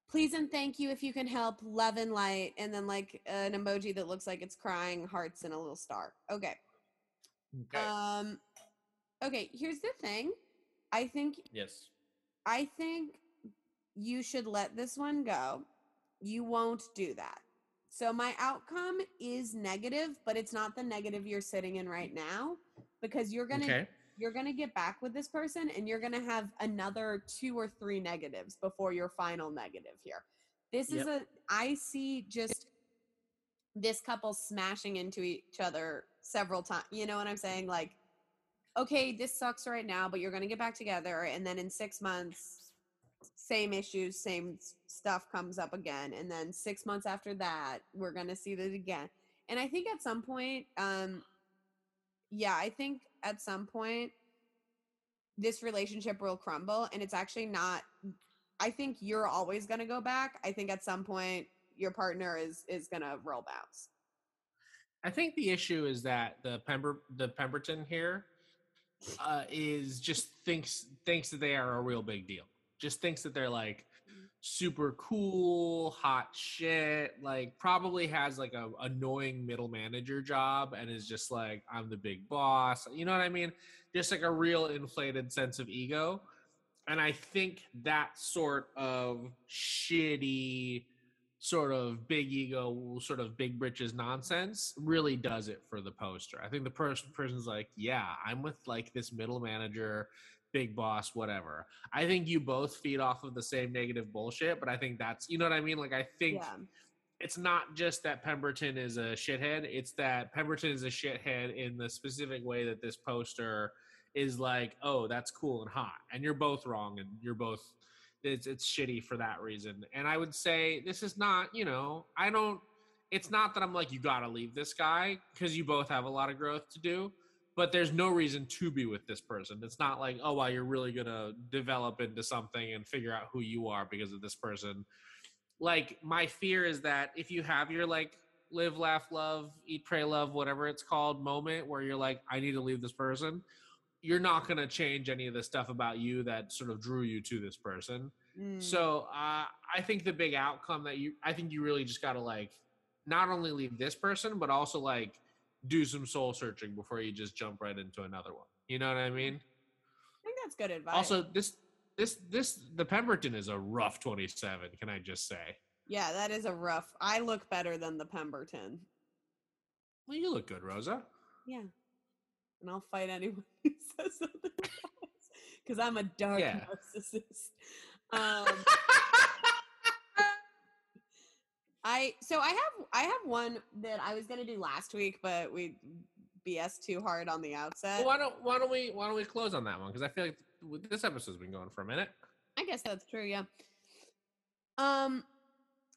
Please and thank you if you can help. Love and light, and then like an emoji that looks like it's crying, hearts, and a little star. Okay. Okay. Um. Okay. Here's the thing. I think yes. I think you should let this one go. You won't do that. So my outcome is negative, but it's not the negative you're sitting in right now because you're going to Okay. You're going to get back with this person and you're going to have another two or three negatives before your final negative here. This is a I see just this couple smashing into each other several times. You know what I'm saying? Like, okay, this sucks right now, but you're going to get back together. And then in six months, same issues, same stuff comes up again. And then six months after that, we're going to see that again. And I think at some point, um, yeah, I think at some point, this relationship will crumble and it's actually not i think you're always going to go back i think at some point your partner is is going to roll bounce I think the issue is that the Pember the Pemberton here uh, is just thinks thinks that they are a real big deal. Just thinks that they're like super cool, hot shit. Like probably has like a annoying middle manager job and is just like I'm the big boss. You know what I mean? Just like a real inflated sense of ego. And I think that sort of shitty sort of big ego, sort of big britches nonsense really does it for the poster. I think the person person's like, yeah, I'm with like this middle manager, big boss, whatever. I think you both feed off of the same negative bullshit, but I think that's you know what I mean. Like I think yeah it's not just that Pemberton is a shithead; it's that Pemberton is a shithead in the specific way that this poster is like, oh, that's cool and hot, and you're both wrong, and you're both it's it's shitty for that reason. And I would say this is not, you know, I don't. It's not that I'm like you got to leave this guy because you both have a lot of growth to do. But there's no reason to be with this person. It's not like, oh, well, you're really gonna develop into something and figure out who you are because of this person. Like my fear is that if you have your like live, laugh, love, eat, pray, love, whatever it's called moment where you're like, I need to leave this person, you're not going to change any of the stuff about you that sort of drew you to this person. Mm. So uh, I think the big outcome that you, I think you really just got to like not only leave this person, but also like do some soul searching before you just jump right into another one. You know what I mean? i think that's good advice Also, this, this, this, the Pemberton is a rough 27. Can I just say? yeah that is a rough i look better than the pemberton Well, you look good, Rosa. yeah and i'll fight anyone who says otherwise because i'm a dark Yeah. narcissist um I so I have I have one that I was gonna do last week, but we BS too hard on the outset. Well, why don't why don't we why don't we close on that one? Because I feel like this episode's been going for a minute. I guess that's true, yeah. Um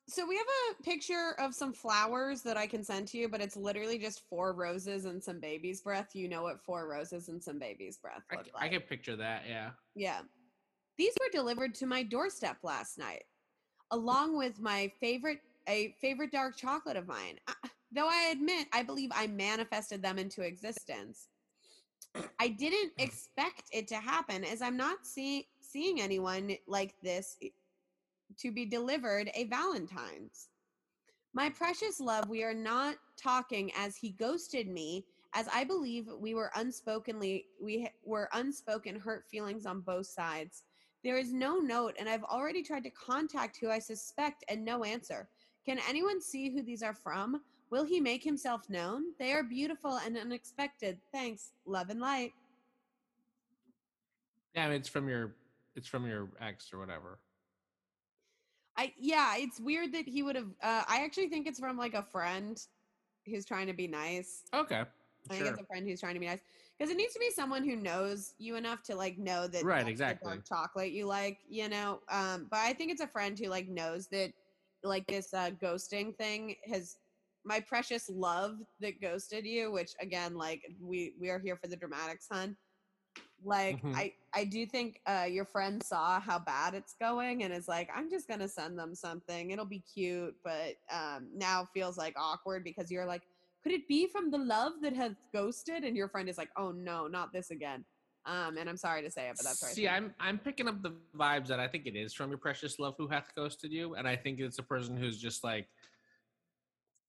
so we have a picture of some flowers that I can send to you, but it's literally just four roses and some baby's breath. You know what four roses and some baby's breath I, like. I can picture that. Yeah. Yeah. These were delivered to my doorstep last night, along with my favorite a favorite dark chocolate of mine. Though I admit I believe I manifested them into existence. I didn't mm. expect it to happen as I'm not seeing seeing anyone like this to be delivered a Valentine's. My precious love, we are not talking as he ghosted me as I believe we were unspokenly we were unspoken hurt feelings on both sides. There is no note and I've already tried to contact who I suspect and no answer. Can anyone see who these are from? Will he make himself known? They are beautiful and unexpected. Thanks. Love and light. Yeah, I mean, it's from your it's from your ex or whatever. I yeah, it's weird that he would have uh I actually think it's from like a friend who's trying to be nice. Okay. I think it's a friend who's trying to be nice because it needs to be someone who knows you enough to like know that Right, exactly. chocolate you like, you know. Um, but I think it's a friend who like knows that like this uh, ghosting thing has my precious love that ghosted you, which again, like we we are here for the dramatics, hun. Like Mhm. I I do think uh, your friend saw how bad it's going and is like, I'm just gonna send them something. It'll be cute, but um, now feels like awkward because you're like could it be from the love that has ghosted and your friend is like oh no not this again um and i'm sorry to say it but that's right See, I'm I'm picking up the vibes that I think it is from your precious love who hath ghosted you, and I think it's a person who's just like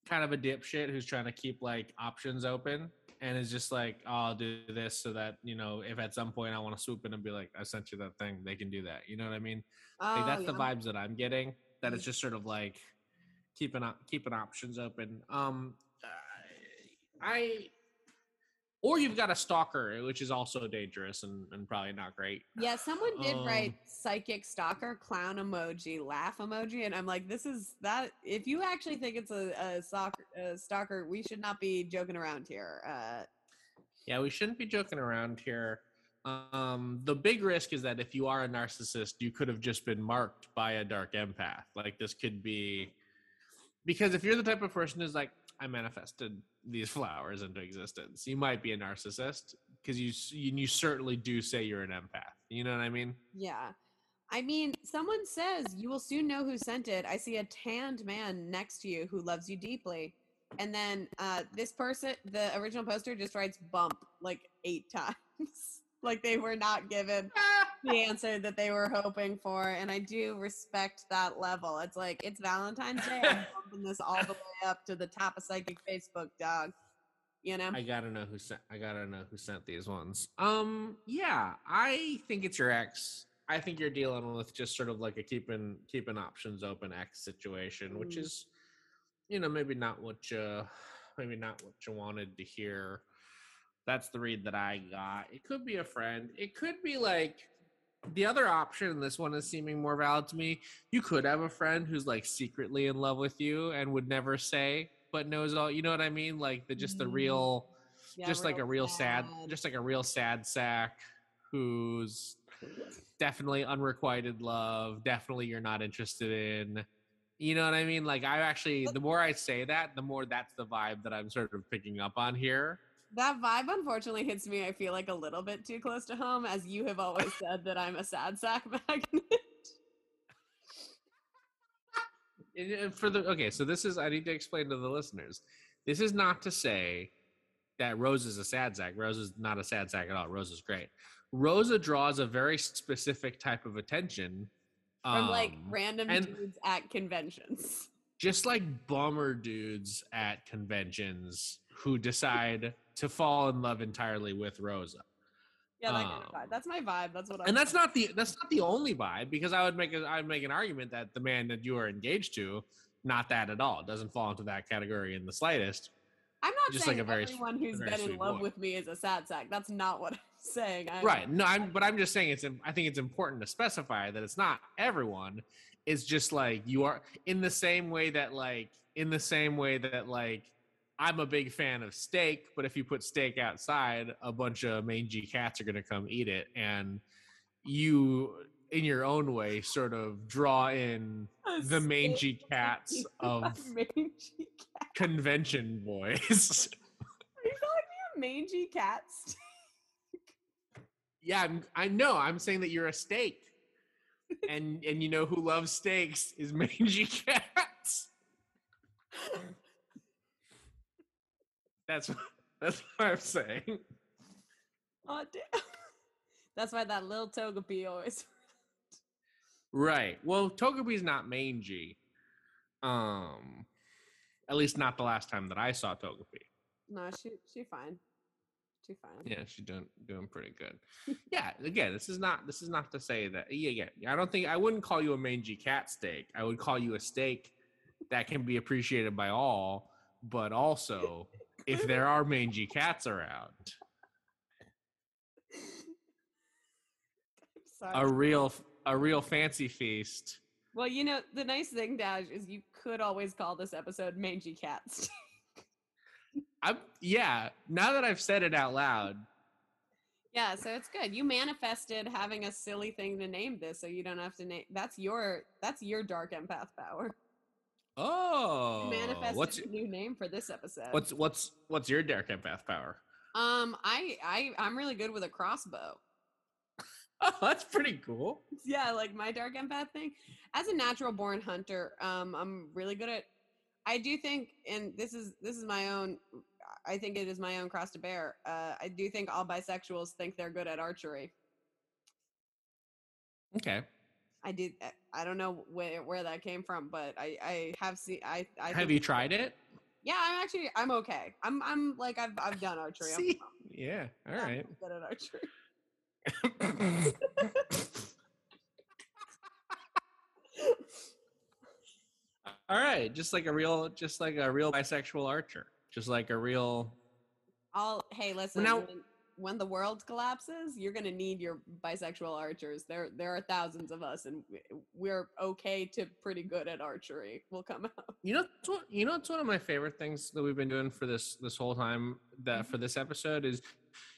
kind of a dipshit who's trying to keep like options open and is just like, oh, I'll do this so that you know if at some point I want to swoop in and be like, I sent you that thing, they can do that. You know what I mean? Like oh, that's the vibes that I'm getting. That it's just sort of like keeping op- keeping options open. Um, I or you've got a stalker, which is also dangerous and, and probably not great. Yeah, someone did Um, write psychic stalker, clown emoji, laugh emoji, and I'm like, this is that. If you actually think it's a, a, stalker, a stalker, we should not be joking around here. Uh, Yeah, we shouldn't be joking around here. Um, the big risk is that if you are a narcissist, you could have just been marked by a dark empath. Like this could be because if you're the type of person who's like, I manifested these flowers into existence, you might be a narcissist because you—you you certainly do say you're an empath. You know what I mean? yeah. I mean, someone says you will soon know who sent it. I see a tanned man next to you who loves you deeply. And then uh, this person, the original poster, just writes bump like eight times. like they were not given the answer that they were hoping for. And I do respect that level. It's like, it's Valentine's Day. I'm bumping this all the way up to the top of psychic Facebook, dog. You know? I gotta know who sent. I gotta know who sent these ones. Um, yeah, I think it's your ex. I think you're dealing with just sort of like a keeping keeping options open ex situation, which Mm. is, you know, maybe not what you, maybe not what you wanted to hear. That's the read that I got. It could be a friend. It could be like the other option. And this one is seeming more valid to me. You could have a friend who's like secretly in love with you and would never say, but knows all. You know what I mean? Like the just the real mm-hmm. Yeah, just like a real sad, just like a real sad sack who's definitely unrequited love definitely you're not interested in you know what i mean like i actually the more i say that the more that's the vibe that i'm sort of picking up on here That vibe unfortunately hits me, I feel like, a little bit too close to home, as you have always said that I'm a sad sack magnet. For the okay so this is i need to explain to the listeners this is not to say that rose is a sad sack rose is not a sad sack at all rose is great rosa draws a very specific type of attention From like um, random and- dudes at conventions. just like bummer dudes at conventions who decide to fall in love entirely with Rosa. Yeah, that kind of um. That's my vibe. That's what I'm And that's not the that's not the only vibe because I would make a I would make an argument that the man that you are engaged to, not that at all, doesn't fall into that category in the slightest. I'm not just saying like a very everyone who's very been in love boy. with me is a sad sack. That's not what I'm saying. I'm, Right. No, I'm but I'm just saying it's I think it's important to specify that it's not everyone. It's just like you are in the same way that like in the same way that like I'm a big fan of steak, but if you put steak outside, a bunch of mangy cats are going to come eat it and you in your own way sort of draw in A the mangy cats of mangy cat. convention boys. Are you calling me a mangy cat? Steak? Yeah, I'm, I know. I'm saying that you're a steak, and and you know who loves steaks is mangy cats. That's what- that's what I'm saying. oh damn. That's why that little Togepi always. Right. Well, Togepi's not mangy. Um, at least not the last time that I saw Togepi. No, she she fine. She fine. Yeah, she's doing doing pretty good. yeah, again, this is not this is not to say that yeah, yeah. I don't think I wouldn't call you a mangy cat steak. I would call you a steak that can be appreciated by all, but also if there are mangy cats around, a real a real fancy feast. Well, you know, the nice thing, Dash, is you could always call this episode Mangy Cats. I'm yeah, now that I've said it out loud, yeah, so it's good. You manifested having a silly thing to name this, so you don't have to name. That's your that's your dark empath power. Oh, what's your, new name for this episode. what's what's what's your dark empath power? um, I I I'm really good with a crossbow. Oh, that's pretty cool. yeah, like my dark empath thing. As a natural born hunter, um, I'm really good at. I do think, and this is this is my own. I think it is my own cross to bear. Uh, I do think all bisexuals think they're good at archery. Okay. I did. Eh, I don't know where where that came from, but I I have seen. I I Have you tried it? Yeah, I'm actually I'm okay. I'm I'm like I've I've done archery. I'm- Yeah. All I'm right. good at archery. All right, just like a real, just like a real bisexual archer, just like a real. I'll hey, listen. now- when, the world collapses, you're gonna need your bisexual archers. There, there are thousands of us, and we're okay to pretty good at archery. We'll come out. You know, it's one, you know, it's one of my favorite things that we've been doing for this this whole time that for this episode is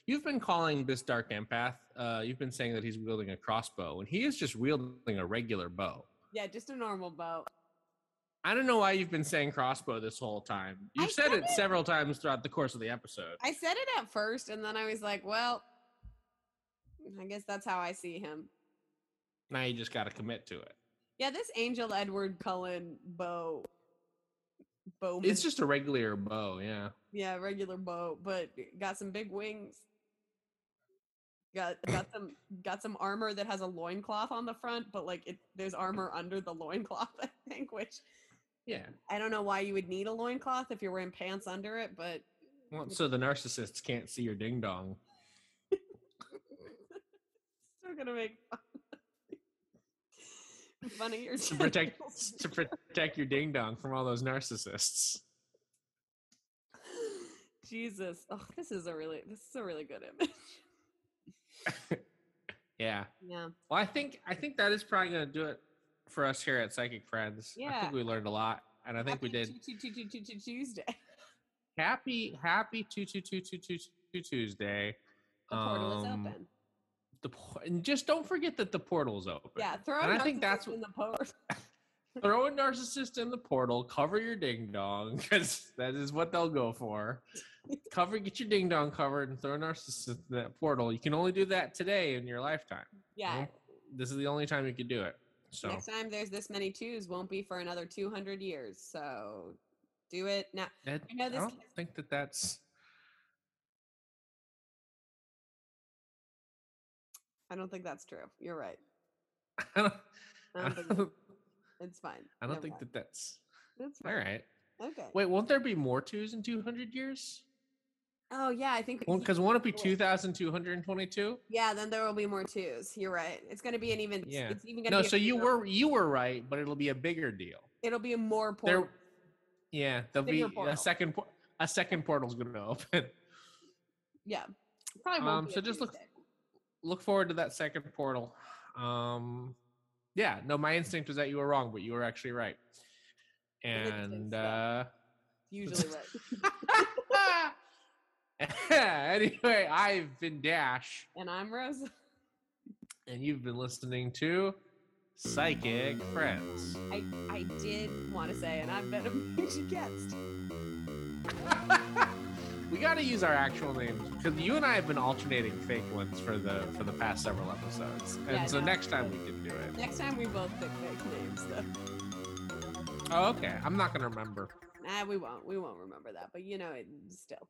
you've been calling this dark empath. Uh, you've been saying that he's wielding a crossbow, and he is just wielding a regular bow. Yeah, just a normal bow. I don't know why you've been saying crossbow this whole time. You've said said it it. several times throughout the course of the episode. I said it at first, and then I was like, well, I guess that's how I see him. Now you just got to commit to it. Yeah, this Angel Edward Cullen bow. Bow. It's just a regular bow, yeah. yeah, regular bow, but got some big wings. Got got some got some armor that has a loincloth on the front, but like it there's armor under the loincloth, I think, which Yeah. I don't know why you would need a loincloth if you're wearing pants under it, but Well, so the narcissists can't see your ding dong. still gonna make fun. fun of your to protect to protect your ding dong from all those narcissists. Jesus. Oh, this is a really this is a really good image. Yeah. Yeah. Well, I think I think that is probably going to do it for us here at Psychic Friends. I think we learned a lot, and I think we did. Tu- tu- tu- tu- tu- Tuesday. Happy Happy two two two two two two Tuesday. The portal is open. The and just don't forget that the portal's open. Yeah, throw and a I think that's narcissist in the portal. throw a narcissist in the portal, cover your ding dong, because that is what they'll go for. cover, get your ding dong covered, and throw a narcissist in that portal. You can only do that today in your lifetime. Yeah. This is the only time you can do it. So Next time there's this many twos won't be for another 200 years. So do it now. I I don't gets- think that that's. I don't think that's true. You're right. I don't, I don't think it's fine. I don't Never think mind. that that's that's all fine. right. Okay. Wait, won't there be more twos in 200 years? Oh yeah, I think Because won't it be 2,222? Yeah, then there will be more twos. You're right. It's going to be an even. Yeah. It's even going to No, so you were you were right, but it'll be a bigger deal. It'll be a more There, portal. yeah, there'll be portal. a second a second portal's going to open. Yeah. Probably won't Um, so just look-. Look forward to that second portal. Um, yeah, no, my instinct was that you were wrong, but you were actually right. And uh, Usually right. anyway, I've been Dash, and I'm Rose. and you've been listening to Psychic Friends. I I did want to say, and I've been a major guest. we got to use our actual names because you and I have been alternating fake ones for the for the past several episodes, and Yeah, so no, next time we can do it. Next time we both pick fake names, though. Oh, okay. I'm not gonna remember. Nah, we won't. We won't remember that. But you know, it still.